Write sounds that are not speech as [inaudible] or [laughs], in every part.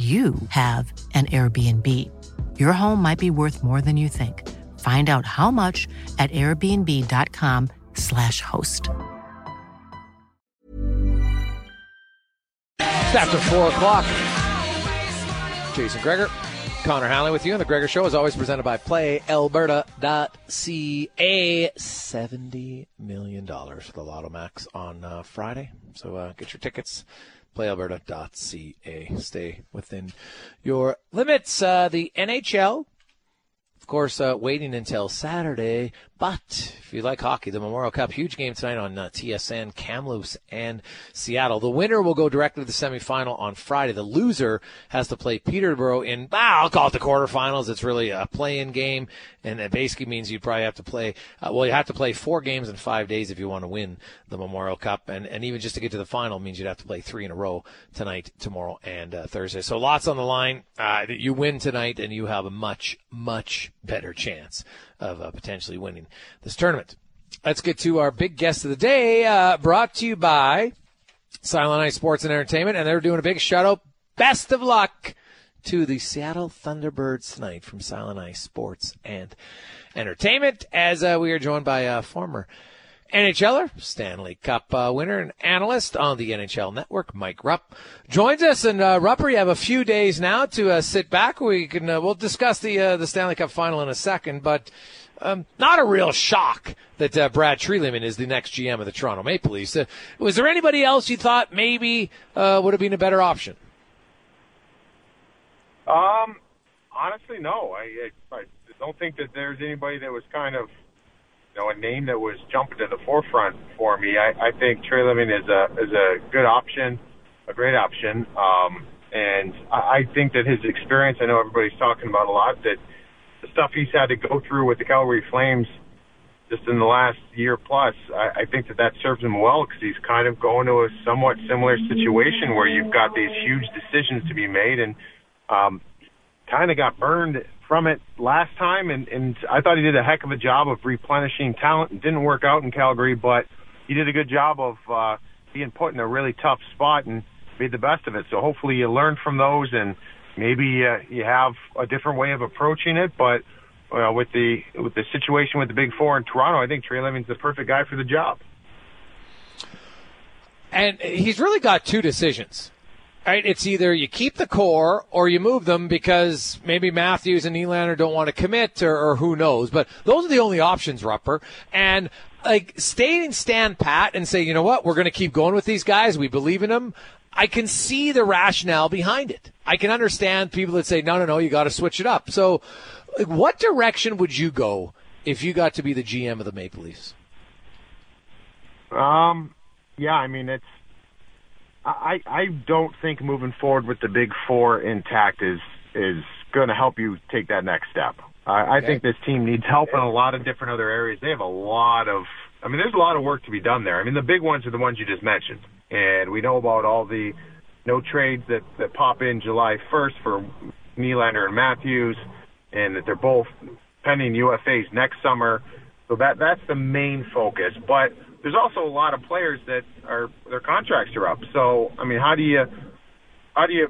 you have an Airbnb. Your home might be worth more than you think. Find out how much at airbnb.com/slash host. After 4 o'clock. Jason Gregor, Connor Halley with you. And the Gregor Show is always presented by PlayAlberta.ca. $70 million for the Lotto Max on uh, Friday. So uh, get your tickets playalberta.ca. Stay within your limits. Uh, the NHL, of course, uh, waiting until Saturday. But if you like hockey, the Memorial Cup, huge game tonight on uh, TSN, Kamloops and Seattle. The winner will go directly to the semifinal on Friday. The loser has to play Peterborough in, ah, I'll call it the quarterfinals. It's really a play-in game, and it basically means you probably have to play, uh, well, you have to play four games in five days if you want to win the Memorial Cup, and, and even just to get to the final means you'd have to play three in a row tonight, tomorrow, and uh, Thursday. So lots on the line. Uh, you win tonight, and you have a much, much better chance of uh, potentially winning this tournament. Let's get to our big guest of the day, uh, brought to you by Silent Ice Sports and Entertainment, and they're doing a big shout out. Best of luck to the Seattle Thunderbirds tonight from Silent Ice Sports and Entertainment, as uh, we are joined by a former NHLer, Stanley Cup uh, winner and analyst on the NHL Network, Mike Rupp, joins us. And uh, Rupper, you have a few days now to uh, sit back. We can uh, we'll discuss the uh, the Stanley Cup final in a second, but um, not a real shock that uh, Brad Treliving is the next GM of the Toronto Maple Leafs. Uh, was there anybody else you thought maybe uh, would have been a better option? Um, honestly, no. I, I, I don't think that there's anybody that was kind of know, a name that was jumping to the forefront for me. I, I think Treliving is a is a good option, a great option. Um, and I, I think that his experience, I know everybody's talking about a lot, that the stuff he's had to go through with the Calgary Flames just in the last year plus, I, I think that that serves him well because he's kind of going to a somewhat similar situation where you've got these huge decisions to be made and um, kind of got burned from it last time, and, and I thought he did a heck of a job of replenishing talent. It didn't work out in Calgary, but he did a good job of uh, being put in a really tough spot and made the best of it. So hopefully you learn from those, and maybe uh, you have a different way of approaching it. But uh, with the with the situation with the Big Four in Toronto, I think Treliving's the perfect guy for the job. And he's really got two decisions right? It's either you keep the core or you move them because maybe Matthews and Nylander don't want to commit or, or who knows. But those are the only options, Rupper. And like stay and stand pat and say, you know what, we're going to keep going with these guys. We believe in them. I can see the rationale behind it. I can understand people that say, no, no, no, you got to switch it up. So, like, what direction would you go if you got to be the GM of the Maple Leafs? Um, yeah, I mean it's. I I don't think moving forward with the big four intact is is going to help you take that next step. I, I think this team needs help in a lot of different other areas. They have a lot of. I mean, there's a lot of work to be done there. I mean, the big ones are the ones you just mentioned, and we know about all the no trades that that pop in July 1st for Nylander and Matthews, and that they're both pending UFAs next summer. So that that's the main focus. But there's also a lot of players that are their contracts are up. So I mean, how do you how do you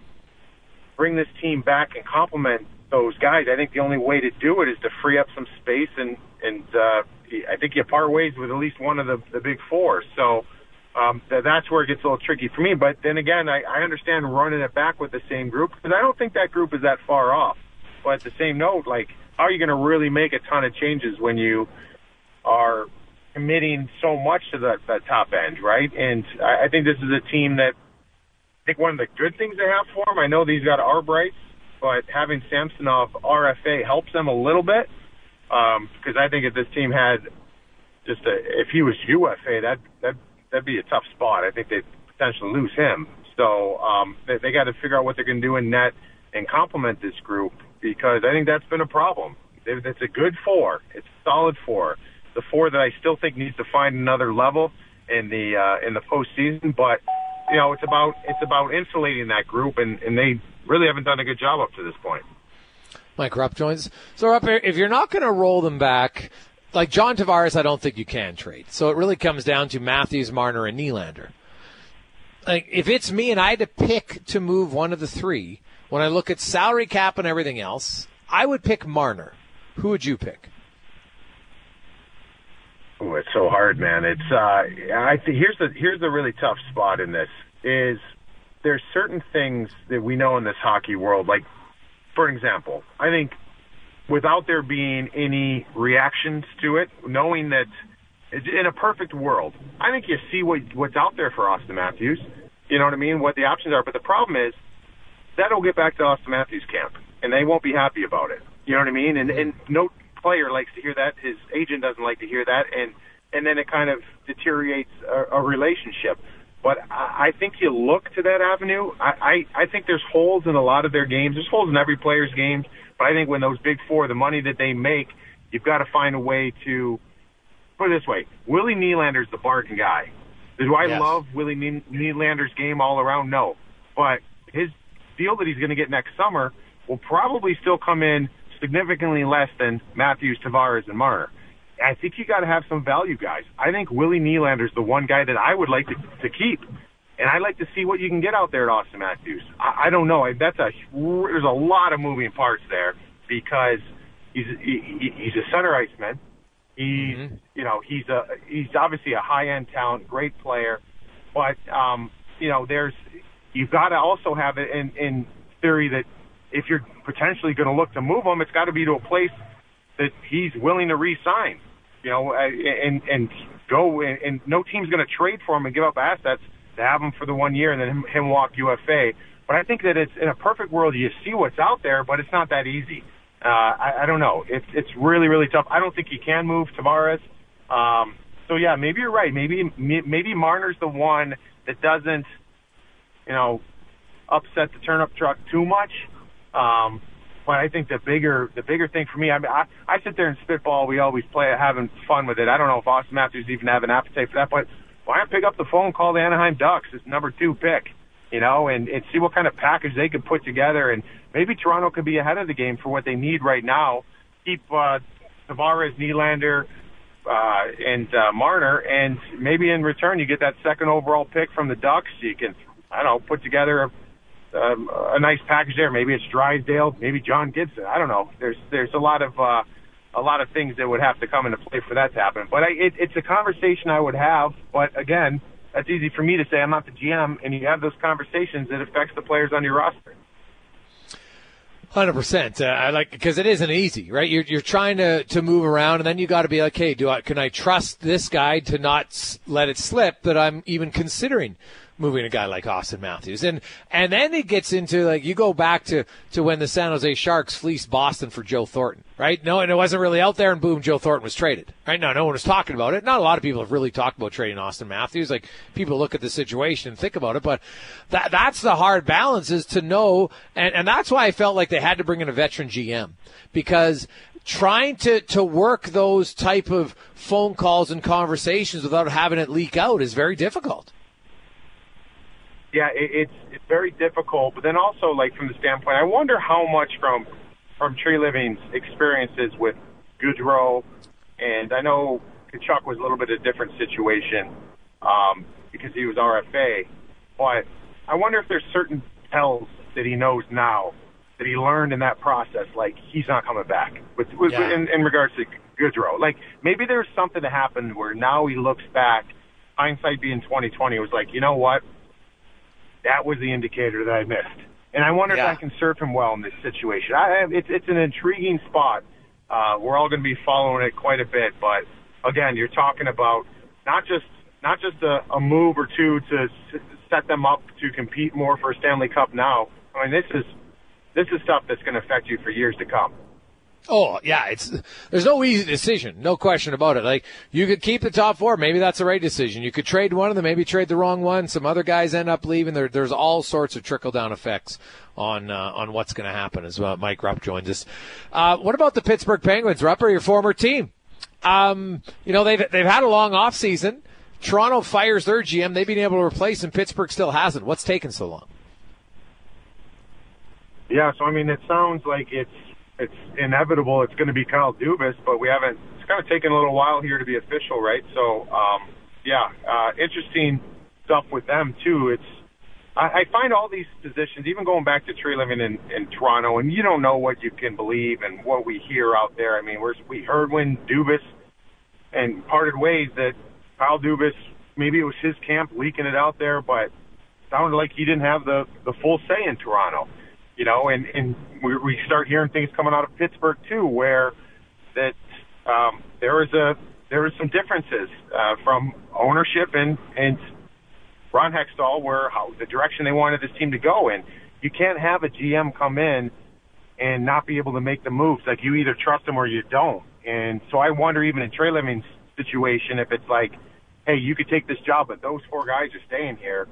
bring this team back and complement those guys? I think the only way to do it is to free up some space and and uh, I think you part ways with at least one of the the big four. So. Um, that's where it gets a little tricky for me. But then again, I, I understand running it back with the same group because I don't think that group is that far off. But at the same note, like, how are you going to really make a ton of changes when you are committing so much to the, the top end, right? And I, I think this is a team that I think one of the good things they have for them. I know these got Arbrights, but having Samsonov RFA helps them a little bit because um, I think if this team had just a, if he was UFA, that that that'd be a tough spot. I think they'd potentially lose him. So um, they, they got to figure out what they're going to do in net and complement this group because I think that's been a problem. It's a good four. It's a solid four the four that I still think needs to find another level in the uh, in the postseason. But you know, it's about it's about insulating that group, and, and they really haven't done a good job up to this point. Mike Rupp joins. So Rupp, if you're not going to roll them back, like John Tavares, I don't think you can trade. So it really comes down to Matthews, Marner, and Nylander. Like if it's me and I had to pick to move one of the three, when I look at salary cap and everything else, I would pick Marner. Who would you pick? It's so hard, man. It's uh, I think here's the here's the really tough spot in this is there's certain things that we know in this hockey world. Like, for example, I think without there being any reactions to it, knowing that in a perfect world, I think you see what what's out there for Auston Matthews. You know what I mean? What the options are. But the problem is that'll get back to Auston Matthews camp, and they won't be happy about it. You know what I mean? And and no player likes to hear that. His agent doesn't like to hear that, and and then it kind of deteriorates a, a relationship. But I, I think you look to that avenue. I, I I think there's holes in a lot of their games. There's holes in every player's games. But I think when those big four, the money that they make, you've got to find a way to put it this way: Willie Nylander's the bargain guy. Do I yes. love Willie Nylander's game all around? No, but his deal that he's going to get next summer will probably still come in significantly less than Matthews, Tavares, and Marner. I think you got to have some value guys. I think Willie Nylander's the one guy that I would like to, to keep, and I'd like to see what you can get out there at Auston Matthews. I, I don't know. I, That's a there's a lot of moving parts there because he's he, he's a center iceman. He's mm-hmm. you know he's a he's obviously a high end talent, great player, but um, you know there's you've got to also have it in in theory that if you're potentially going to look to move him, it's got to be to a place that he's willing to re-sign. You know, and and go and, and no team's going to trade for him and give up assets to have him for the one year and then him, him walk UFA. But I think that it's in a perfect world you see what's out there, but it's not that easy. Uh, I, I don't know. It's it's really really tough. I don't think he can move Tavares. Um, so yeah, maybe you're right. Maybe maybe Marner's the one that doesn't, you know, upset the turnip truck too much. Um, but I think the bigger the bigger thing for me, I mean, I, I sit there and spitball. We always play having fun with it. I don't know if Auston Matthews even have an appetite for that, but why not pick up the phone, call the Anaheim Ducks, as number two pick, you know, and, and see what kind of package they could put together, and maybe Toronto could be ahead of the game for what they need right now. Keep uh, Tavares, Nylander, uh, and uh, Marner, and maybe in return you get that second overall pick from the Ducks. You can, I don't know, put together a um, a nice package there. Maybe it's Drysdale, maybe John Gibson. I don't know. There's there's a lot of uh, a lot of things that would have to come into play for that to happen. But I, it, it's a conversation I would have. But again, that's easy for me to say. I'm not the GM, and you have those conversations. It affects the players on your roster. Hundred percent. Uh, I like because it isn't easy, right? You're you're trying to to move around, and then you got to be like, hey, do I can I trust this guy to not let it slip that I'm even considering moving a guy like Auston Matthews. And and then it gets into like you go back to to when the San Jose Sharks fleeced Boston for Joe Thornton, right? No, and it wasn't really out there, and boom, Joe Thornton was traded. Right? No, no one was talking about it. Not a lot of people have really talked about trading Auston Matthews. Like people look at the situation and think about it, but that that's the hard balance is to know, and and that's why I felt like they had to bring in a veteran GM because trying to, to work those type of phone calls and conversations without having it leak out is very difficult. Yeah, it, it's it's very difficult. But then also, like from the standpoint, I wonder how much from from Treliving's experiences with Goodrow, and I know Tkachuk was a little bit of a different situation um, because he was RFA. But I wonder if there's certain tells that he knows now that he learned in that process, like he's not coming back with, with Yeah. in, in regards to Goodrow. Like maybe there's something that happened where now he looks back, hindsight being 2020, was like, you know what, that was the indicator that I missed. And I wonder Yeah. if I can serve him well in this situation. I, it's it's an intriguing spot. Uh, we're all going to be following it quite a bit, but again, you're talking about not just not just a, a move or two to s- set them up to compete more for a Stanley Cup now. I mean, this is this is stuff that's going to affect you for years to come. Oh yeah, it's there's no easy decision, no question about it. Like you could keep the top four, maybe that's the right decision. You could trade one of them, maybe trade the wrong one. Some other guys end up leaving. There, there's all sorts of trickle down effects on uh, on what's going to happen. As well, Mike Rupp joins us. Uh, what about the Pittsburgh Penguins? Rupper, your former team. Um, you know they've they've had a long off season. Toronto fires their GM. They've been able to replace, and Pittsburgh still hasn't. What's taken so long? Yeah, so I mean, it sounds like it's it's inevitable. It's going to be Kyle Dubas, but we haven't. It's kind of taken a little while here to be official, right? So, um, yeah, uh, interesting stuff with them too. It's I, I find all these positions, even going back to Treliving in, in Toronto, and you don't know what you can believe and what we hear out there. I mean, we're, we heard when Dubas and parted ways that Kyle Dubas, maybe it was his camp leaking it out there, but sounded like he didn't have the the full say in Toronto you know, and and we, we start hearing things coming out of Pittsburgh too, where that um, there is a there is some differences uh, from ownership and and Ron Hextall, where how the direction they wanted this team to go, and you can't have a GM come in and not be able to make the moves. Like you either trust them or you don't. And so I wonder, even in Treliving's situation, if it's like, hey, you could take this job, but those four guys are staying here,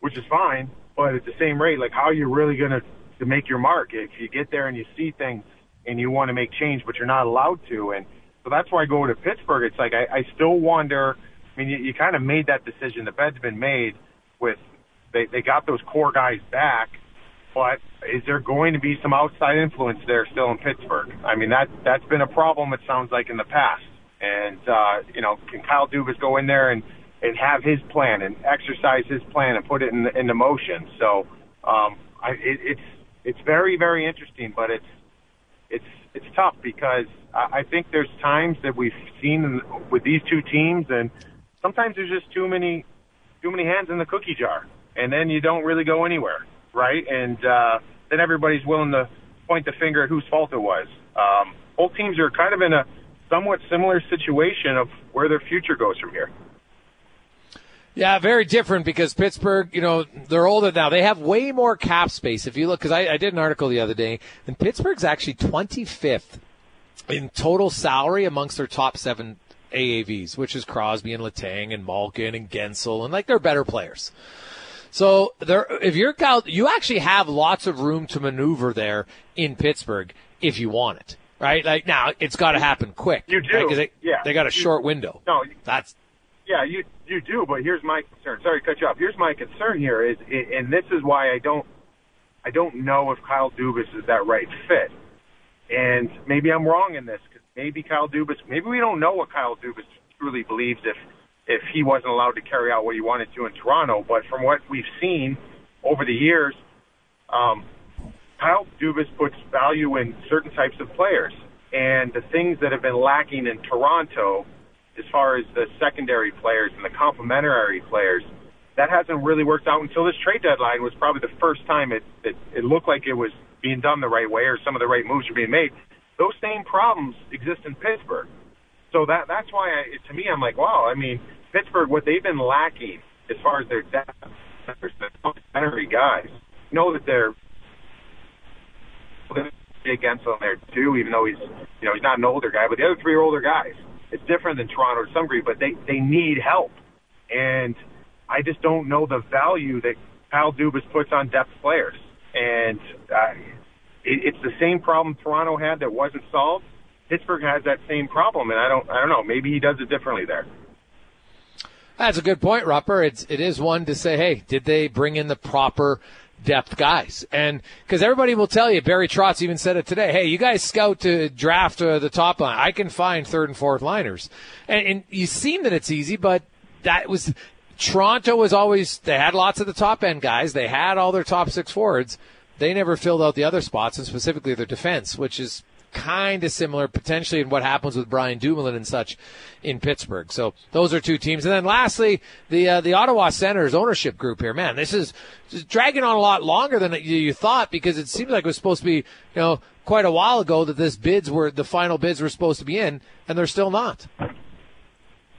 which is fine. But at the same rate, like how are you really going to to make your mark if you get there and you see things and you want to make change, but you're not allowed to? And so that's why I go to Pittsburgh. It's like I, I still wonder. I mean, you, you kind of made that decision. The bed's been made with they they got those core guys back, but is there going to be some outside influence there still in Pittsburgh? I mean, that that's been a problem. It sounds like in the past. And uh, you know, can Kyle Dubas go in there and and have his plan and exercise his plan and put it in into motion? So um, I, it, it's it's very very interesting, but it's it's it's tough because I, I think there's times that we've seen with these two teams, and sometimes there's just too many too many hands in the cookie jar, and then you don't really go anywhere, right? And uh, then everybody's willing to point the finger at whose fault it was. Um, both teams are kind of in a somewhat similar situation of where their future goes from here. Yeah, very different because Pittsburgh, you know, they're older now. They have way more cap space. If you look, because I, I did an article the other day, and Pittsburgh's actually 25th in total salary amongst their top seven AAVs, which is Crosby and Letang and Malkin and Guentzel, and like they're better players. So there, if you're Cal, you actually have lots of room to maneuver there in Pittsburgh if you want it, right? Like now, it's got to happen quick. You do, right? they, yeah. They got a You- short window. No, That's Yeah, you you do, but here's my concern. Sorry to cut you off. Here's my concern here is, and this is why I don't I don't know if Kyle Dubas is that right fit. And maybe I'm wrong in this because maybe Kyle Dubas, maybe we don't know what Kyle Dubas truly believes if if he wasn't allowed to carry out what he wanted to in Toronto. But from what we've seen over the years, um, Kyle Dubas puts value in certain types of players, and the things that have been lacking in Toronto, as far as the secondary players and the complementary players, that hasn't really worked out until this trade deadline was probably the first time it, it, it looked like it was being done the right way or some of the right moves were being made. Those same problems exist in Pittsburgh. So that that's why I, to me I'm like, wow. I mean, Pittsburgh, what they've been lacking as far as their depth centers, the complementary guys, know that they're against them there too, even though he's you know he's not an older guy, but the other three are older guys. Different than Toronto to some degree, but they they need help, and I just don't know the value that Kyle Dubas puts on depth players, and uh, it, it's the same problem Toronto had that wasn't solved. Pittsburgh has that same problem, and I don't I don't know. Maybe he does it differently there. That's a good point, Rupper. It's it is one to say, hey, did they bring in the proper depth guys. And because everybody will tell you, Barry Trotz even said it today. Hey, you guys scout to draft uh, the top line. I can find third and fourth liners, and, and you seem that it's easy, but that was Toronto was always they had lots of the top end guys. They had all their top six forwards. They never filled out the other spots, and specifically their defense, which is kind of similar potentially in what happens with Brian Dumoulin and such in Pittsburgh. So those are two teams. And then lastly, the uh, the Ottawa Senators ownership group here. Man, this is dragging on a lot longer than you, thought because it seems like it was supposed to be, you know, quite a while ago that this bids were the final bids were supposed to be in, and they're still not.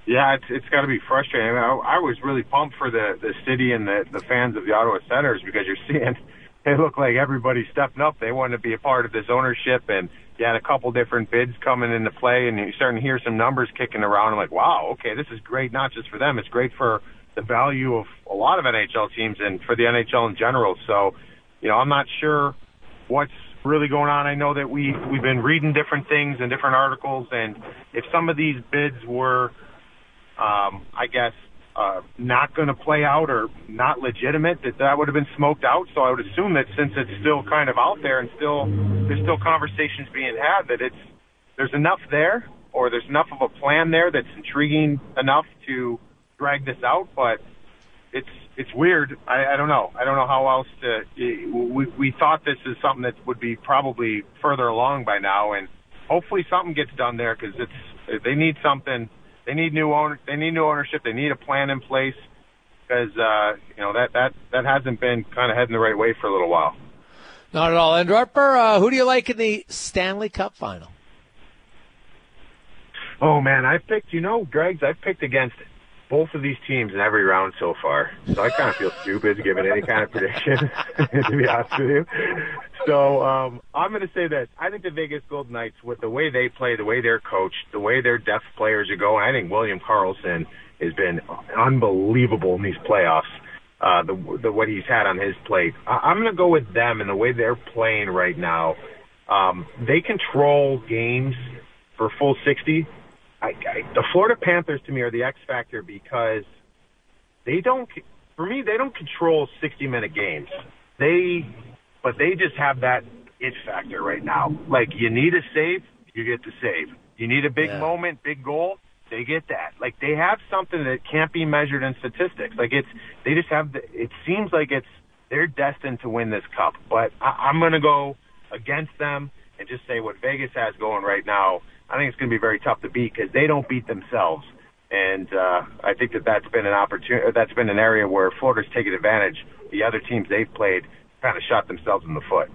Yeah, it's it's got to be frustrating. I, I was really pumped for the the city and the the fans of the Ottawa Senators because you're seeing [laughs] they look like everybody's stepping up. They want to be a part of this ownership, and you had a couple different bids coming into play, and you're starting to hear some numbers kicking around. I'm like, wow, okay, this is great, not just for them, it's great for the value of a lot of NHL teams and for the NHL in general. So, you know, I'm not sure what's really going on. I know that we we've been reading different things and different articles, and if some of these bids were, um, I guess, uh, not going to play out or not legitimate, that that would have been smoked out. So I would assume that since it's still kind of out there and still there's still conversations being had, that it's there's enough there or there's enough of a plan there that's intriguing enough to drag this out. But it's it's weird. I, I don't know. I don't know how else to. We we thought this is something that would be probably further along by now, and hopefully something gets done there because it's they need something they need new owner. They need new ownership. They need a plan in place because uh, you know that that that hasn't been kind of heading the right way for a little while. Not at all. And Harper, uh, who do you like in the Stanley Cup final? Oh man, I picked. You know, Greg's. I picked against both of these teams in every round so far. So I kind of feel stupid giving any kind of prediction, [laughs] to be honest with you. So um, I'm going to say that I think the Vegas Golden Knights, with the way they play, the way they're coached, the way their depth players are going, I think William Karlsson has been unbelievable in these playoffs. Uh, the, the what he's had on his plate. I, I'm going to go with them and the way they're playing right now. Um, they control games for full 60 I, I, the Florida Panthers to me are the X factor because they don't, for me, they don't control 60 minute games. They, but they just have that it factor right now. Like you need a save, you get the save. You need a big yeah. moment, big goal, they get that. Like they have something that can't be measured in statistics. Like it's, they just have the, it seems like it's, they're destined to win this cup, but I, I'm going to go against them and just say what Vegas has going right now I think it's going to be very tough to beat because they don't beat themselves. And uh, I think that that's been an opportunity. That's been an area where Florida's taken advantage. The other teams they've played kind of shot themselves in the foot.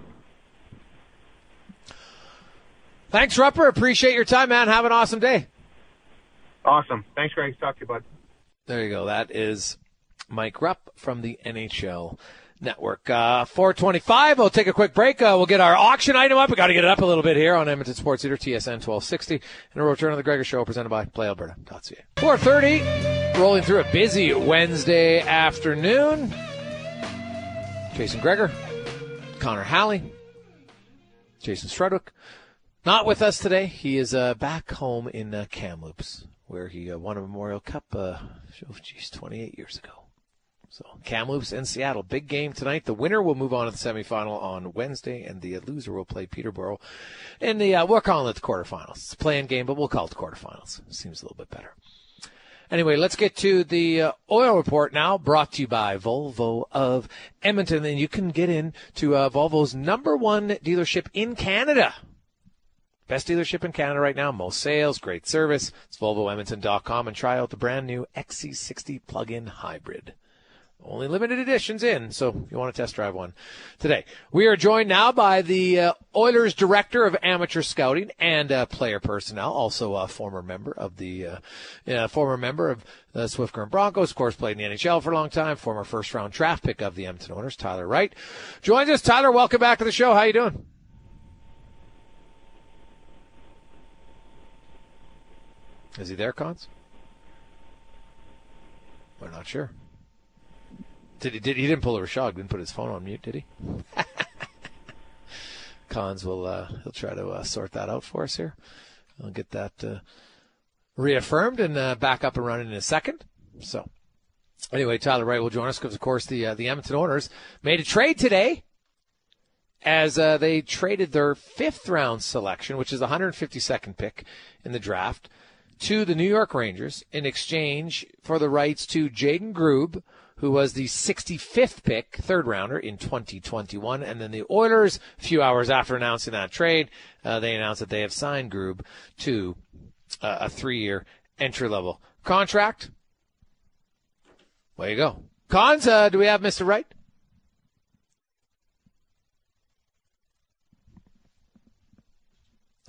Thanks, Rupper. Appreciate your time, man. Have an awesome day. Awesome. Thanks, Greg. Talk to you, bud. There you go. That is Mike Rupp from the NHL Network. Uh, 425. We'll take a quick break. Uh, we'll get our auction item up. We got to get it up a little bit here on Edmonton Sports Leader TSN 1260 and a return of the Gregor Show presented by PlayAlberta.ca. 430. Rolling through a busy Wednesday afternoon. Jason Gregor, Connor Halley, Jason Strudwick. Not with us today. He is uh, back home in uh, Kamloops, where he uh, won a Memorial Cup, uh, oh, geez, 28 years ago. So Kamloops and Seattle, big game tonight. The winner will move on to the semifinal on Wednesday, and the loser will play Peterborough And the. Uh, we're calling it the quarterfinals. It's a playing game, but we'll call it the quarterfinals. Seems a little bit better. Anyway, let's get to the uh, oil report now, brought to you by Volvo of Edmonton. And you can get in to uh, Volvo's number one dealership in Canada. Best dealership in Canada right now. Most sales, great service. It's VolvoEdmonton.com and try out the brand new XC60 plug-in hybrid. Only limited editions in, so you want to test drive one today. We are joined now by the uh, Oilers director of amateur scouting and uh, player personnel, also a former member of the uh, former member of the Swift Current Broncos, of course, played in the NHL for a long time, former first round draft pick of the Edmonton Oilers, Tyler Wright. Joins us. Tyler, welcome back to the show. How you doing? Is he there, Cons? We're not sure. Did he? Did he didn't pull a Rashad? Didn't put his phone on mute, did he? [laughs] Cons will uh, he'll try to uh, sort that out for us here. I'll get that uh, reaffirmed and uh, back up and running in a second. So, anyway, Tyler Wright will join us because, of course, the uh, the Edmonton Oilers made a trade today as uh, they traded their fifth round selection, which is the 152nd pick in the draft, to the New York Rangers in exchange for the rights to Jayden Grubbe, who was the 65th pick, third rounder in 2021. And then the Oilers, a few hours after announcing that trade, uh, they announced that they have signed Grubbe to uh, a three year entry level contract. There you go. Cons, uh, do we have Mr. Wright?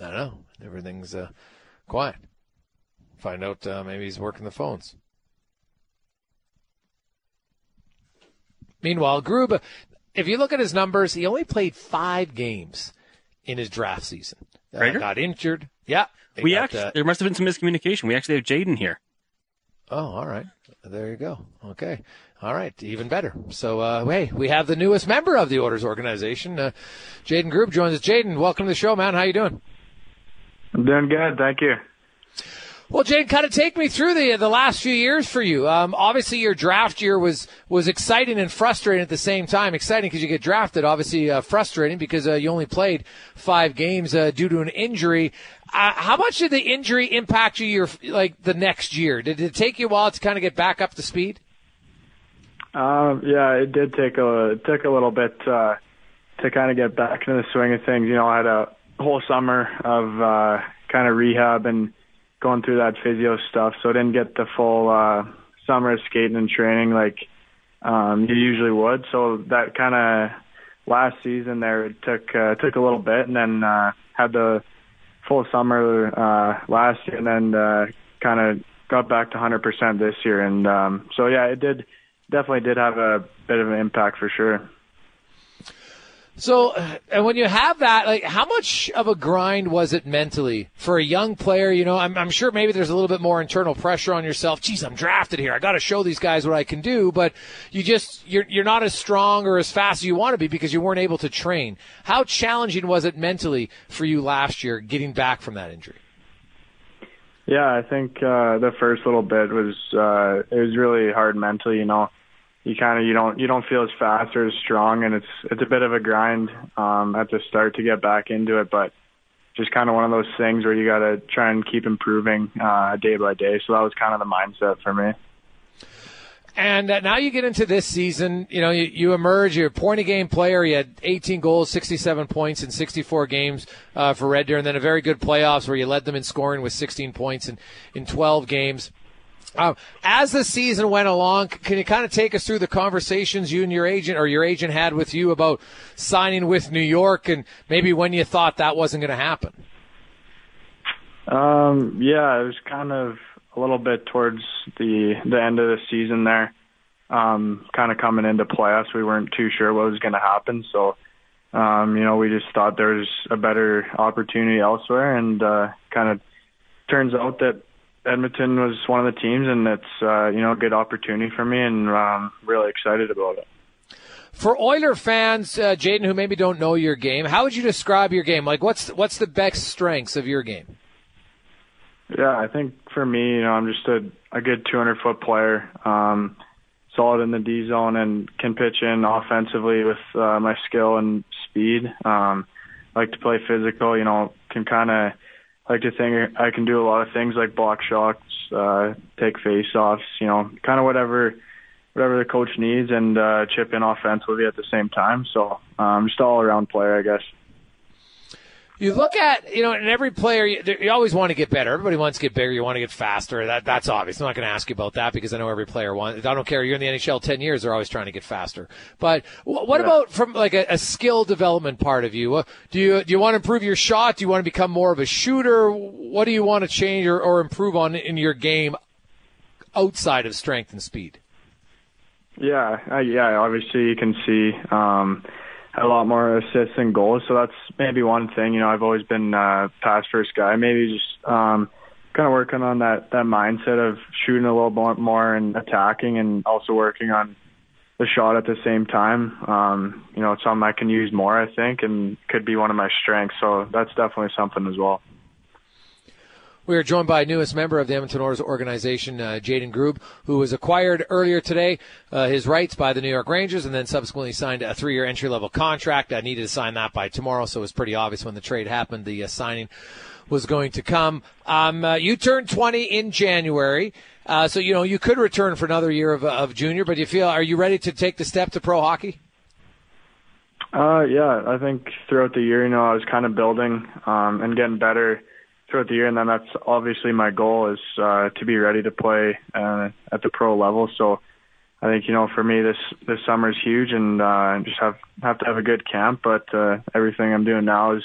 I don't know. Everything's uh, quiet. Find out uh, maybe he's working the phones. Meanwhile, Grubbe, if you look at his numbers, he only played five games in his draft season. Uh, got injured. Yeah. We got, actually, uh, there must have been some miscommunication. We actually have Jayden here. Oh, all right. There you go. Okay. All right. Even better. So, uh, hey, we have the newest member of the Oilers organization. Uh, Jayden Grubbe joins us. Jayden, welcome to the show, man. How you doing? I'm doing good. Thank you. Well, Jane, kind of take me through the the last few years for you. Um, obviously, your draft year was was exciting and frustrating at the same time. Exciting because you get drafted. Obviously, uh, frustrating because uh, you only played five games uh, due to an injury. Uh, how much did the injury impact you your like the next year? Did it take you a while to kind of get back up to speed? Um, yeah, it did take a it took a little bit uh, to kind of get back into the swing of things. You know, I had a whole summer of uh, kind of rehab and going through that physio stuff, so I didn't get the full uh, summer skating and training like um, you usually would. So that kind of last season there it took uh, took a little bit, and then uh, had the full summer uh, last year, and then uh, kind of got back to 100% this year. And um, so yeah, it did definitely did have a bit of an impact for sure. So, and when you have that, like, how much of a grind was it mentally for a young player? You know, I'm, I'm sure maybe there's a little bit more internal pressure on yourself. Geez, I'm drafted here. I got to show these guys what I can do. But you just, you're, you're not as strong or as fast as you want to be because you weren't able to train. How challenging was it mentally for you last year getting back from that injury? Yeah, I think uh, the first little bit was uh, it was really hard mentally. You know, you kind of you don't you don't feel as fast or as strong, and it's it's a bit of a grind um, at the start to get back into it, but just kind of one of those things where you got to try and keep improving uh, day by day. So that was kind of the mindset for me. And uh, now you get into this season, you know, you, you emerge, you're a point a game player. You had 18 goals, 67 points in 64 games uh, for Red Deer, and then a very good playoffs where you led them in scoring with 16 points in, in 12 games. Uh, as the season went along, can you kind of take us through the conversations you and your agent or your agent had with you about signing with New York and maybe when you thought that wasn't going to happen? Um, yeah, it was kind of a little bit towards the the end of the season there. Um, kind of coming into playoffs, we weren't too sure what was going to happen, so um, you know, we just thought there was a better opportunity elsewhere, and uh, kind of turns out that Edmonton was one of the teams, and it's uh, you know a good opportunity for me, and I'm um, really excited about it. For Oiler fans, uh, Jayden, who maybe don't know your game, how would you describe your game? Like, what's what's the best strengths of your game? Yeah, I think for me, you know, I'm just a a good 200 foot player, um, solid in the D zone, and can pitch in offensively with uh, my skill and speed. Um, like to play physical, you know, can kind of like to think I can do a lot of things like block shots, uh, take face-offs, you know, kind of whatever whatever the coach needs, and uh, chip in offensively at the same time. So I'm um, just all around player, I guess. You look at, you know, and every player, you, you, always want to get better. Everybody wants to get bigger. You want to get faster. That, that's obvious. I'm not going to ask you about that because I know every player wants, I don't care. You're in the NHL 10 years. They're always trying to get faster. But what yeah. about from like a, a, skill development part of you? Do you, do you want to improve your shot? Do you want to become more of a shooter? What do you want to change or, or improve on in your game outside of strength and speed? Yeah, uh, yeah. Obviously, you can see um, a lot more assists and goals. So that's maybe one thing. You know, I've always been a pass first guy. Maybe just um, kind of working on that that mindset of shooting a little more, more and attacking, and also working on the shot at the same time. Um, you know, it's something I can use more, I think, and could be one of my strengths. So that's definitely something as well. We are joined by newest member of the Edmonton Oilers organization, uh, Jayden Grubbe, who was acquired earlier today, uh, his rights by the New York Rangers, and then subsequently signed a three-year entry-level contract. I needed to sign that by tomorrow, so it was pretty obvious when the trade happened, the uh, signing was going to come. Um, uh, you turned 20 in January, uh, so you know you could return for another year of, of junior. But you feel, are you ready to take the step to pro hockey? Uh, yeah, I think throughout the year, you know, I was kind of building um, and getting better throughout the year, and then that's obviously my goal is uh, to be ready to play uh, at the pro level. So I think you know for me this this summer is huge, and uh, just have have to have a good camp. But uh, everything I'm doing now is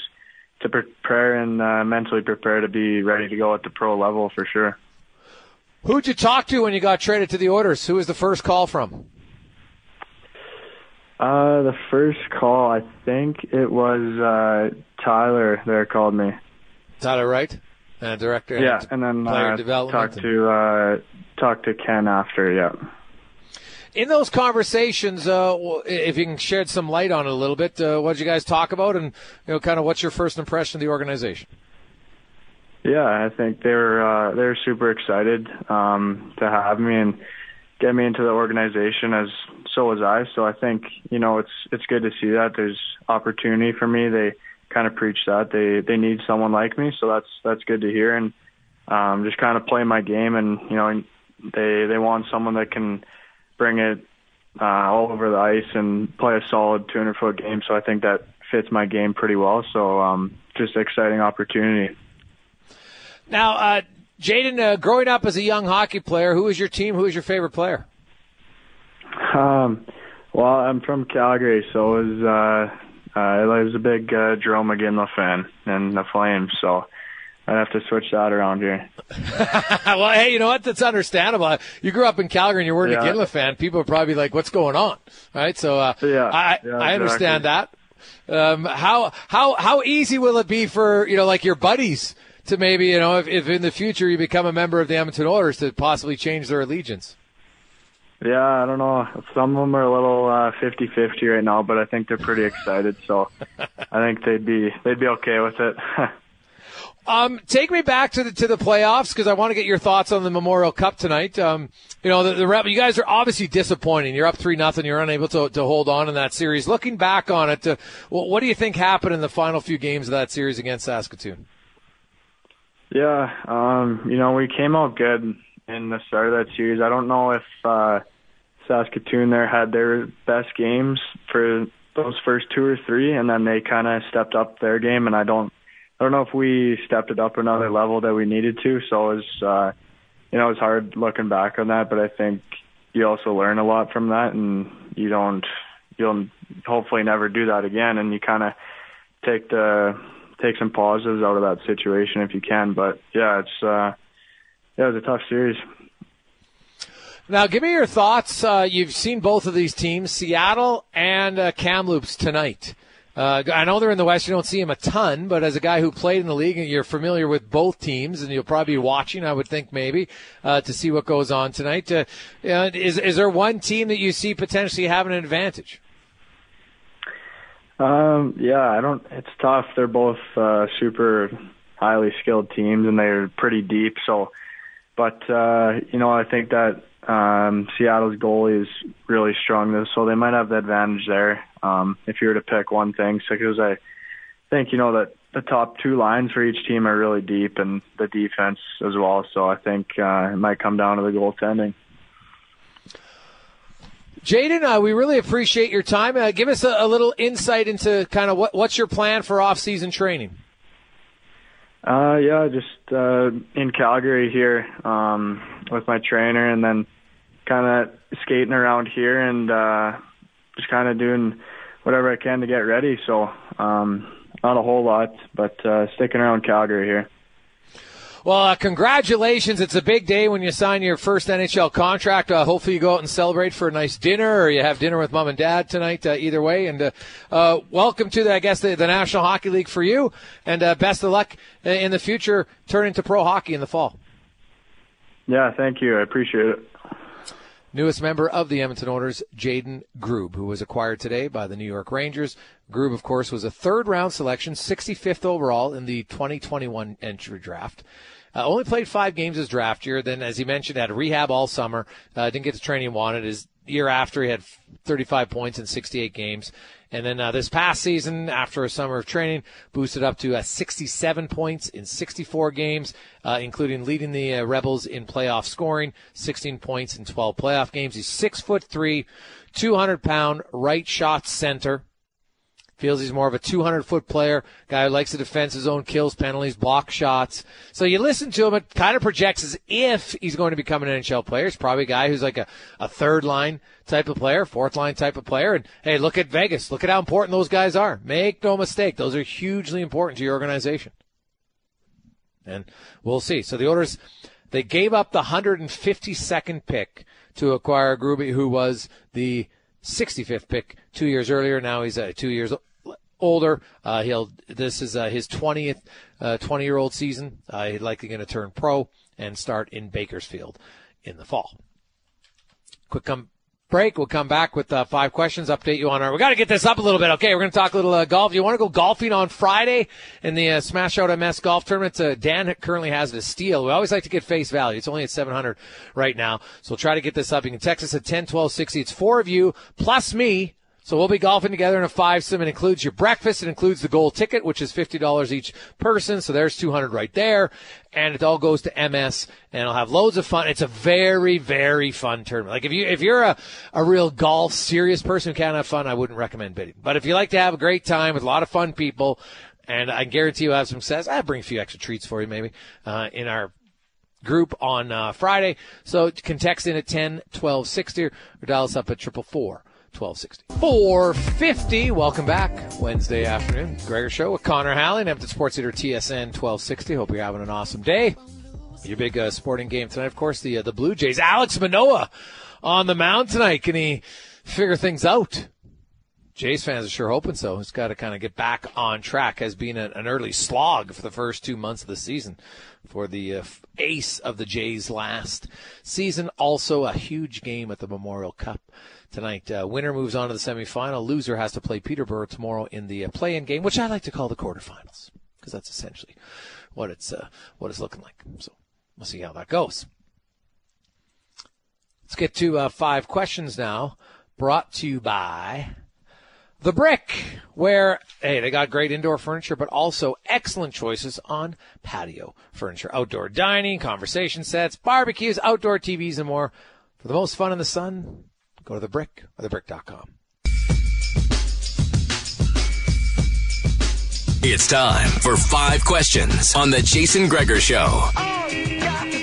to prepare and uh, mentally prepare to be ready to go at the pro level for sure. Who'd you talk to when you got traded to the Oilers? Who was the first call from? Uh, the first call, I think it was uh, Tyler. There called me. Tyler Wright, uh, director. Yeah, and, and then player uh, development. Talk to uh, talk to Ken after. Yeah. In those conversations, uh, if you can shed some light on it a little bit, uh, what did you guys talk about, and you know, kind of what's your first impression of the organization? Yeah, I think they're uh, they're super excited um, to have me and get me into the organization as so was I. So I think you know it's it's good to see that there's opportunity for me. They kind of preach that they they need someone like me. So that's that's good to hear, and um, just kind of play my game. And you know, they they want someone that can bring it uh, all over the ice and play a solid 200 foot game. So I think that fits my game pretty well. So um, just exciting opportunity. Now, uh, Jayden, uh, growing up as a young hockey player, who is your team? Who is your favorite player? Um, well, I'm from Calgary, so it was uh, I was a big uh, Jarome Iginla fan and the Flames, so I'd have to switch that around here. [laughs] well, hey, you know what? That's understandable. You grew up in Calgary and you weren't yeah. a Iginla fan. People are probably like, "What's going on?" Right? So, uh, yeah, I, yeah, I understand exactly. that. Um, how how how easy will it be for you know like your buddies to maybe you know if, if in the future you become a member of the Edmonton Oilers to possibly change their allegiance? Yeah, I don't know. Some of them are a little uh, 50-50 right now, but I think they're pretty excited. So [laughs] I think they'd be they'd be okay with it. [laughs] um, take me back to the to the playoffs because I want to get your thoughts on the Memorial Cup tonight. Um, you know, the, the you guys are obviously disappointing. You're up three nothing. You're unable to to hold on in that series. Looking back on it, uh, what do you think happened in the final few games of that series against Saskatoon? Yeah, um, you know, we came out good in the start of that series. I don't know if uh, Saskatoon there had their best games for those first two or three, and then they kind of stepped up their game. And I don't, I don't know if we stepped it up another level that we needed to. So it was, uh, you know, it's hard looking back on that. But I think you also learn a lot from that, and you don't, you'll hopefully never do that again. And you kind of take the take some positives out of that situation if you can. But yeah, it's uh, yeah, it was a tough series. Now, give me your thoughts. Uh, you've seen both of these teams, Seattle and uh, Kamloops tonight. Uh, I know they're in the West. You don't see them a ton, but as a guy who played in the league, and you're familiar with both teams, and you'll probably be watching. I would think maybe uh, to see what goes on tonight. Uh, is is there one team that you see potentially having an advantage? Um, yeah, I don't. It's tough. They're both uh, super highly skilled teams, and they're pretty deep. So, but uh, you know, I think that um, Seattle's goalie is really strong, so they might have the advantage there. Um, if you were to pick one thing, so because I think you know that the top two lines for each team are really deep, and the defense as well. So I think uh, it might come down to the goaltending. Jayden, uh, we really appreciate your time. Uh, give us a, a, little insight into kind of what, what's your plan for off-season training. Uh, yeah, just uh, in Calgary here um, with my trainer, and then kind of skating around here and uh, just kind of doing whatever I can to get ready. So um, not a whole lot, but uh, sticking around Calgary here. Well, uh, congratulations. It's a big day when you sign your first NHL contract. Uh, hopefully, you go out and celebrate for a nice dinner or you have dinner with mom and dad tonight, uh, either way. And uh, uh, welcome to, the, I guess, the, the, National Hockey League for you. And uh, best of luck in the future turning to pro hockey in the fall. Yeah, thank you. I appreciate it. Newest member of the Edmonton Oilers, Jayden Grubbe, who was acquired today by the New York Rangers. Grube, of course, was a third round selection, 65th overall in the 2021 entry draft. Uh, only played five games his draft year. Then, as he mentioned, had rehab all summer. Uh, didn't get the training he wanted. His year after, he had 35 points in 68 games. And then uh, this past season, after a summer of training, boosted up to uh, 67 points in 64 games, uh, including leading the uh, Rebels in playoff scoring, 16 points in 12 playoff games. He's six foot three, 200 pound right shot center. Feels he's more of a 200 foot player, guy who likes to defend his own kills, penalties, block shots. So you listen to him, it kind of projects as if he's going to become an NHL player. He's probably a guy who's like a, a third line type of player, fourth line type of player. And hey, look at Vegas. Look at how important those guys are. Make no mistake. Those are hugely important to your organization. And we'll see. So the Oilers, they gave up the 152nd pick to acquire Gruby, who was the 65th pick two years earlier. Now he's uh, two years older. Uh, he'll this is uh, his 20th 20 year old season. Uh, he's likely going to turn pro and start in Bakersfield in the fall. Quick come break. We'll come back with uh, five questions. Update you on our. We got to get this up a little bit. Okay, we're going to talk a little uh, golf. You want to go golfing on Friday in the uh, Smash Out MS golf tournament? Uh, Dan currently has it a steal. We always like to get face value. It's only at 700 right now, so we'll try to get this up. You can text us at 10 12 60. It's four of you plus me so we'll be golfing together in a five sim. It includes your breakfast. It includes the gold ticket, which is $50 each person. So there's 200 right there. And it all goes to MS and I'll have loads of fun. It's a very, very fun tournament. Like if you, if you're a, a real golf serious person who can't have fun, I wouldn't recommend bidding. But if you like to have a great time with a lot of fun people, and I guarantee you'll have some success, I'll bring a few extra treats for you maybe, uh, in our group on uh, Friday. So you can text in at 10 12 60 or dial us up at triple four 1260. 450. Welcome back. Wednesday afternoon. Gregor Show with Connor Halley, Edmonton Sports Leader TSN 1260. Hope you're having an awesome day. Your big uh, sporting game tonight, of course, the uh, the Blue Jays. Alex Manoah on the mound tonight. Can he figure things out? Jays fans are sure hoping so. He's got to kind of get back on track. Has been an early slog for the first two months of the season for the uh, ace of the Jays last season. Also, a huge game at the Memorial Cup tonight. Uh, winner moves on to the semifinal. Loser has to play Peterborough tomorrow in the uh, play-in game, which I like to call the quarterfinals because that's essentially what it's uh, what it's looking like. So we'll see how that goes. Let's get to uh, five questions now, brought to you by the Brick, where hey they got great indoor furniture, but also excellent choices on patio furniture, outdoor dining, conversation sets, barbecues, outdoor TVs, and more. For the most fun in the sun, Go to the brick or thebrick.com. It's time for five questions on the Jason Gregor Show. Oh,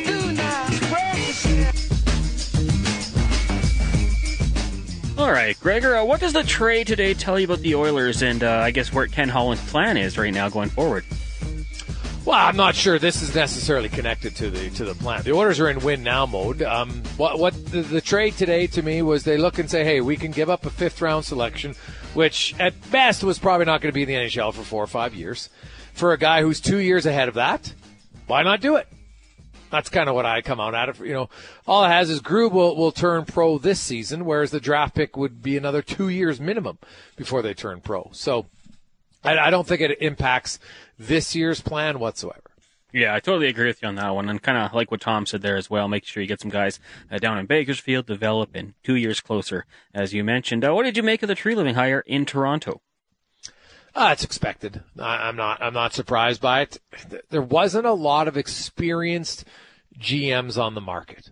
All right, Gregor, uh, what does the trade today tell you about the Oilers and uh, I guess where Ken Holland's plan is right now going forward? Well, I'm not sure this is necessarily connected to the to the plan. The Oilers are in win now mode. Um, what what the, the, trade today to me was they look and say, hey, we can give up a fifth round selection, which at best was probably not going to be in the NHL for four or five years, for a guy who's two years ahead of that. Why not do it? That's kind of what I come out at it. You know, all it has is Grubbe will, will turn pro this season, whereas the draft pick would be another two years minimum before they turn pro. So I, I don't think it impacts this year's plan whatsoever. Yeah, I totally agree with you on that one. And kind of like what Tom said there as well, make sure you get some guys uh, down in Bakersfield, develop, and two years closer, as you mentioned. Uh, what did you make of the Treliving hire in Toronto? Uh, it's expected. I, I'm not. I'm not surprised by it. There wasn't a lot of experienced GMs on the market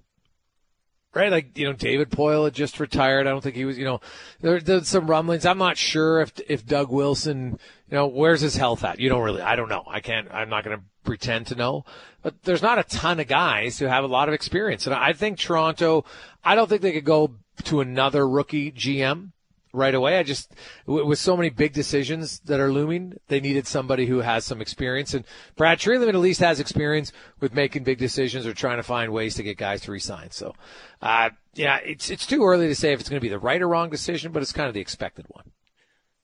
right? Like you know, David Poile had just retired. I don't think he was. You know, there, there's some rumblings. I'm not sure if if Doug Wilson, you know, where's his health at? You don't really. I don't know. I can't. I'm not going to pretend to know. But there's not a ton of guys who have a lot of experience. And I think Toronto, I don't think they could go to another rookie GM right away. I just, with so many big decisions that are looming, they needed somebody who has some experience. And Brad Treliving at least has experience with making big decisions or trying to find ways to get guys to resign. So, uh, yeah, it's, it's too early to say if it's going to be the right or wrong decision, but it's kind of the expected one.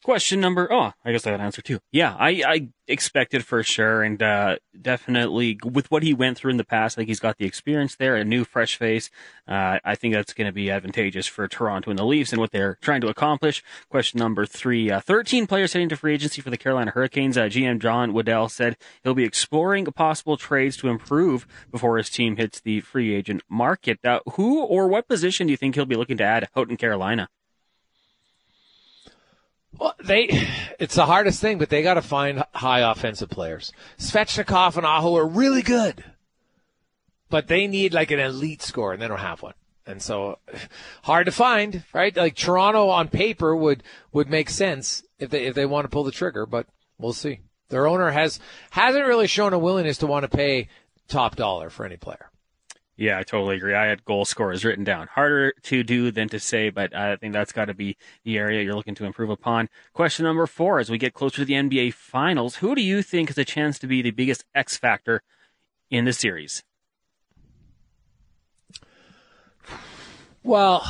Question number, oh, I guess I got an answer too. Yeah, I, I expected for sure, and uh, definitely with what he went through in the past, I think he's got the experience there, a new fresh face. Uh, I think that's going to be advantageous for Toronto and the Leafs and what they're trying to accomplish. Question number three, uh, 13 players heading to free agency for the Carolina Hurricanes. Uh, GM Don Waddell said he'll be exploring possible trades to improve before his team hits the free agent market. Uh, who or what position do you think he'll be looking to add out in Carolina? Well, they, it's the hardest thing, but they got to find high offensive players. Svechnikov and Aho are really good, but they need like an elite score, and they don't have one. And so, hard to find, right? Like Toronto on paper would would make sense if they if they want to pull the trigger, but we'll see. Their owner has hasn't really shown a willingness to want to pay top dollar for any player. Yeah, I totally agree. I had goal scorers written down. Harder to do than to say, but I think that's got to be the area you're looking to improve upon. Question number four as we get closer to the NBA Finals, who do you think has a chance to be the biggest X factor in the series? Well,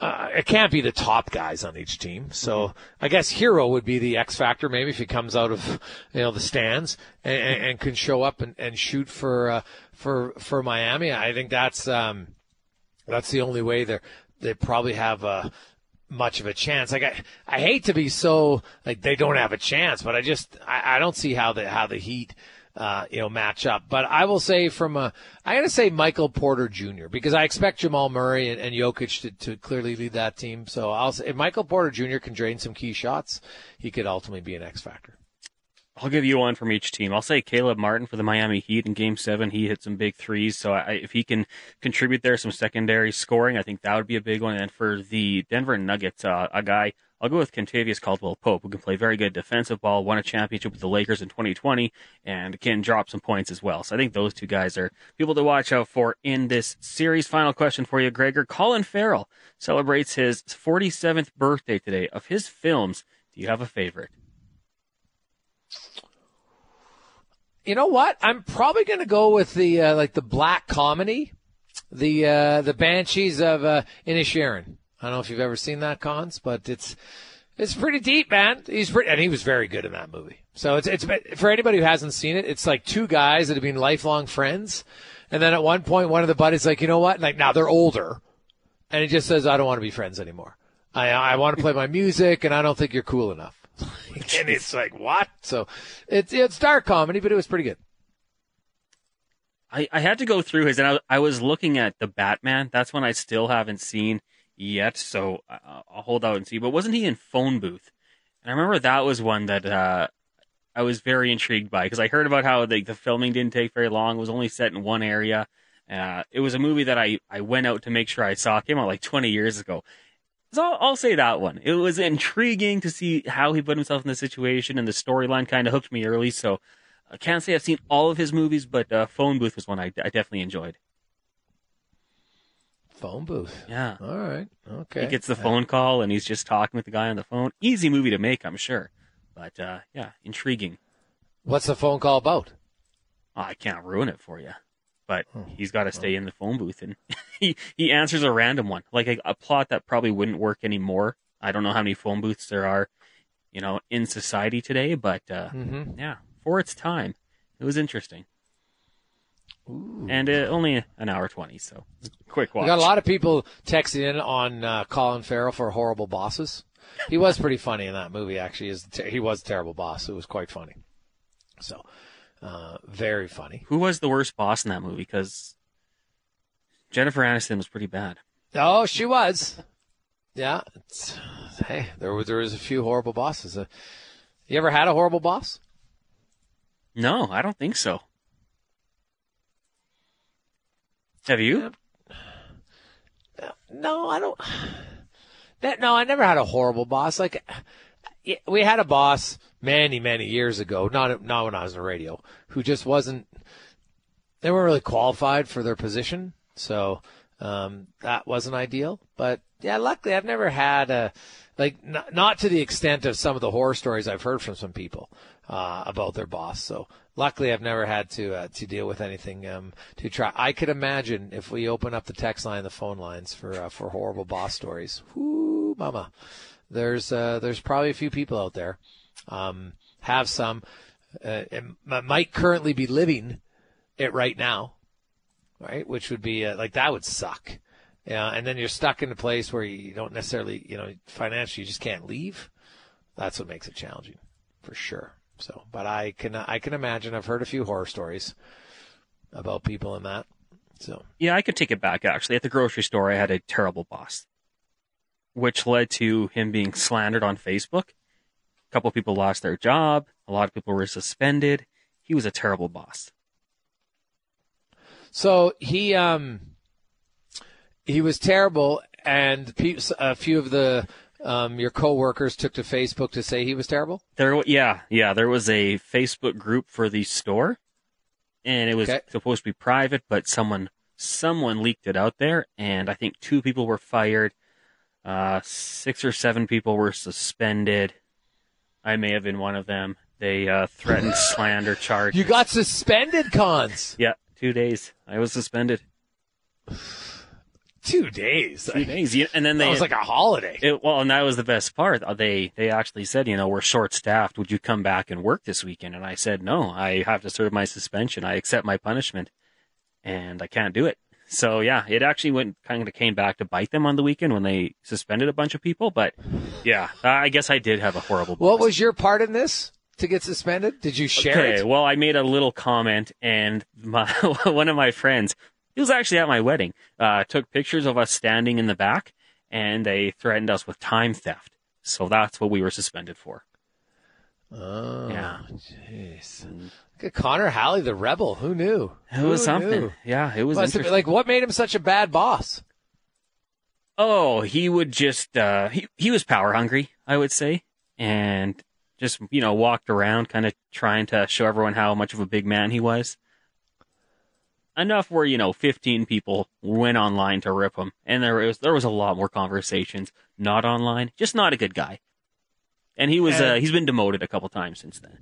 uh, it can't be the top guys on each team. So I guess Herro would be the X factor, maybe if he comes out of you know the stands and, and, can show up and, and shoot for uh, for for Miami. I think that's um, that's the only way they they probably have uh, much of a chance. Like I, I hate to be so like they don't have a chance, but I just I, I don't see how the how the Heat uh, you know, match up. But I will say from a, I got to say Michael Porter Jr. because I expect Jamal Murray and, and Jokic to, to clearly lead that team. So I'll say if Michael Porter Jr. can drain some key shots, he could ultimately be an X factor. I'll give you one from each team. I'll say Caleb Martin for the Miami Heat in Game Seven. He hit some big threes, so I, if he can contribute there, some secondary scoring, I think that would be a big one. And for the Denver Nuggets, uh, a guy I'll go with Kentavious Caldwell Pope, who can play very good defensive ball, won a championship with the Lakers in 2020, and can drop some points as well. So I think those two guys are people to watch out for in this series. Final question for you, Gregor. Colin Farrell celebrates his 47th birthday today. Of his films, do you have a favorite? You know what? I'm probably going to go with the uh, like the black comedy, the uh, the Banshees of uh, Inisherin. I don't know if you've ever seen that, Cons, but it's it's pretty deep, man. He's pretty, and he was very good in that movie. So it's it's for anybody who hasn't seen it, it's like two guys that have been lifelong friends, and then at one point, one of the buddies like, you know what? Like now they're older, and he just says, I don't want to be friends anymore. I I want to play my music, and I don't think you're cool enough. [laughs] and it's like what? So it's it's dark comedy, but it was pretty good. I, I had to go through his, and I, I was looking at the Batman. That's one I still haven't seen yet, so I'll hold out and see. But wasn't he in Phone Booth? And I remember that was one that uh, I was very intrigued by because I heard about how the, the filming didn't take very long. It was only set in one area. Uh, it was a movie that I, I went out to make sure I saw. It came out like 20 years ago. So I'll, I'll, say that one. It was intriguing to see how he put himself in the situation, and the storyline kind of hooked me early. So I can't say I've seen all of his movies, but uh, Phone Booth was one I, I definitely enjoyed. Phone booth. Yeah. All right. Okay. He gets the phone call and he's just talking with the guy on the phone. Easy movie to make, I'm sure. But uh, yeah, intriguing. What's the phone call about? Oh, I can't ruin it for you. But oh, he's got to stay in the phone booth and [laughs] he, he answers a random one, like a, a plot that probably wouldn't work anymore. I don't know how many phone booths there are, you know, in society today, but uh, mm-hmm. yeah, for its time, it was interesting. Ooh. And uh, only an hour 20, so quick watch. We got a lot of people texting in on uh, Colin Farrell for Horrible Bosses. He was pretty funny in that movie, actually. He was a terrible boss. It was quite funny. So, uh, very funny. Who was the worst boss in that movie? Because Jennifer Aniston was pretty bad. Oh, she was. Yeah. hey, there was, there was a few horrible bosses. Uh, you ever had a horrible boss? No, I don't think so. Have you? No, I don't. That no, I never had a horrible boss. Like we had a boss many many years ago, not not when I was in radio, who just wasn't. They weren't really qualified for their position, so um, that wasn't ideal. But yeah, luckily I've never had a like not, not to the extent of some of the horror stories I've heard from some people uh, about their boss. So luckily I've never had to uh, to deal with anything um, to try. I could imagine if we open up the text line, the phone lines for uh, for horrible boss stories. Whoo, mama, there's uh, there's probably a few people out there um, have some uh, might currently be living it right now, right? Which would be uh, like that would suck. Yeah, and then you're stuck in a place where you don't necessarily, you know, financially you just can't leave. That's what makes it challenging, for sure. So, but I can I can imagine. I've heard a few horror stories about people in that. So yeah, I could take it back. Actually, at the grocery store, I had a terrible boss, which led to him being slandered on Facebook. A couple of people lost their job. A lot of people were suspended. He was a terrible boss. So he um he was terrible, and a few of the um, your coworkers took to Facebook to say he was terrible. There, yeah, yeah, there was a Facebook group for the store, and it was okay. supposed to be private, but someone someone leaked it out there, and I think two people were fired. Uh, six or seven people were suspended. I may have been one of them. They uh, threatened [laughs] slander charge. You got suspended, cons. Yeah, two days. I was suspended. Two days. Two days. And then they. It was like a holiday. It, well, and that was the best part. Uh, they they actually said, you know, we're short staffed. Would you come back and work this weekend? And I said, no. I have to serve my suspension. I accept my punishment, and I can't do it. So yeah, it actually went kind of came back to bite them on the weekend when they suspended a bunch of people. But yeah, I guess I did have a horrible. Boss. What was your part in this? to get suspended? Did you share okay, it? well, I made a little comment, and my, [laughs] one of my friends he was actually at my wedding. Uh, took pictures of us standing in the back, and they threatened us with time theft. So that's what we were suspended for. Oh, yeah. Jeez. Look at Connor Halley, the rebel. Who knew? It was Who something. Knew? Yeah, it was interesting. Like, what made him such a bad boss? Oh, he would just uh, he he was power hungry, I would say, and just you know walked around, kind of trying to show everyone how much of a big man he was enough where you know 15 people went online to rip him, and there was there was a lot more conversations not online. Just not a good guy, and he was uh, he's been demoted a couple times since then.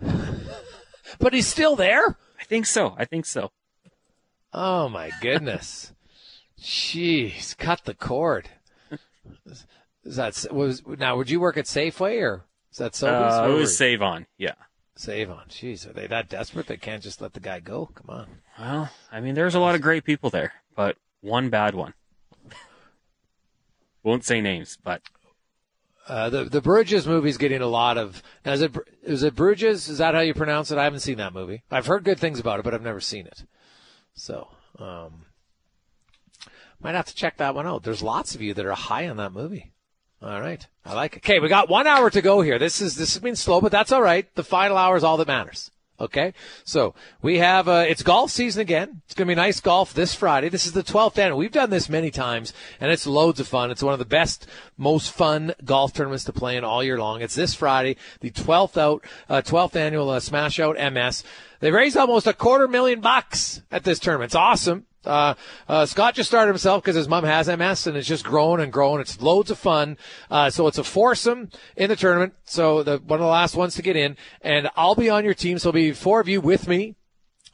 [laughs] but he's still there. I think so. I think so. Oh my goodness! [laughs] Jeez, cut the cord. Is that was now? Would you work at Safeway or is that so? Uh, it was Save On. Yeah. Save on. Jeez, are they that desperate they can't just let the guy go? Come on. Well, I mean, there's a lot of great people there, but one bad one. [laughs] Won't say names, but uh, the the Bruges movie's getting a lot of. Now is it is it Bruges? Is that how you pronounce it? I haven't seen that movie. I've heard good things about it, but I've never seen it. So, um, might have to check that one out. There's lots of you that are high on that movie. All right. I like it. Okay, we got one hour to go here. This is this has been slow, but that's all right. The final hour is all that matters. Okay, so we have uh, it's golf season again. It's going to be nice golf this Friday. This is the 12th annual. We've done this many times, and it's loads of fun. It's one of the best, most fun golf tournaments to play in all year long. It's this Friday, the 12th out, uh, 12th annual uh, Smash Out MS. They raised almost a quarter million bucks at this tournament. It's awesome. Uh, uh, Scott just started himself because his mom has MS and it's just growing and growing. It's loads of fun. Uh, so it's a foursome in the tournament. So the, one of the last ones to get in and I'll be on your team. So there'll be four of you with me.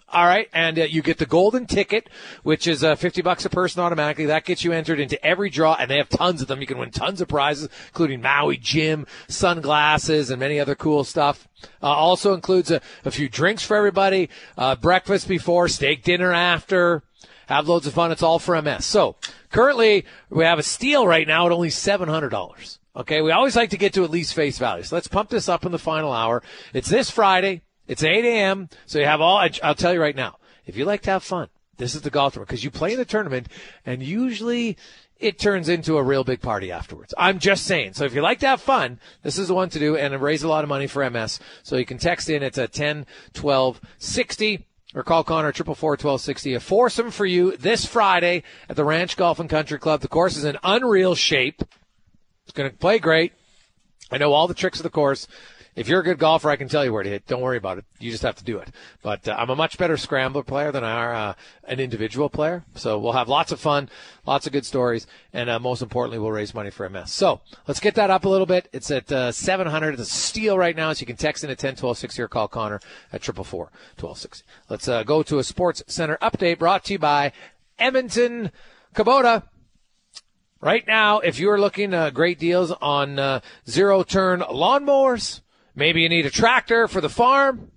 All right, and uh, you get the golden ticket, which is uh, fifty bucks a person automatically. That gets you entered into every draw, and they have tons of them. You can win tons of prizes, including Maui Jim, sunglasses, and many other cool stuff. Uh, also includes a, a, few drinks for everybody, uh, breakfast before, steak dinner after. Have loads of fun. It's all for MS. So currently we have a steal right now at only $700. Okay. We always like to get to at least face value. So let's pump this up in the final hour. It's this Friday. It's 8 a.m. So you have all, I'll tell you right now, if you like to have fun, this is the golf tournament because you play in the tournament and usually it turns into a real big party afterwards. I'm just saying. So if you like to have fun, this is the one to do and raise a lot of money for MS. So you can text in. It's a 10, 12, 60 or call Connor triple four twelve sixty. A foursome for you this Friday at the Ranch Golf and Country Club. The course is in unreal shape. It's going to play great. I know all the tricks of the course. If you're a good golfer, I can tell you where to hit. Don't worry about it. You just have to do it. But uh, I'm a much better scrambler player than I are uh, an individual player. So we'll have lots of fun, lots of good stories, and uh, most importantly, we'll raise money for MS. So let's get that up a little bit. It's at uh, 700. It's a steal right now, so you can text in at 10 12 60 or call Connor at 444 1260. Let's uh, go to a Sports Center update brought to you by Edmonton Kubota. Right now, if you're looking uh, great deals on uh, zero turn lawnmowers, maybe you need a tractor for the farm,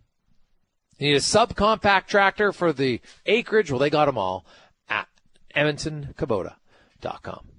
you need a subcompact tractor for the acreage. Well, they got them all at EdmontonKubota.com.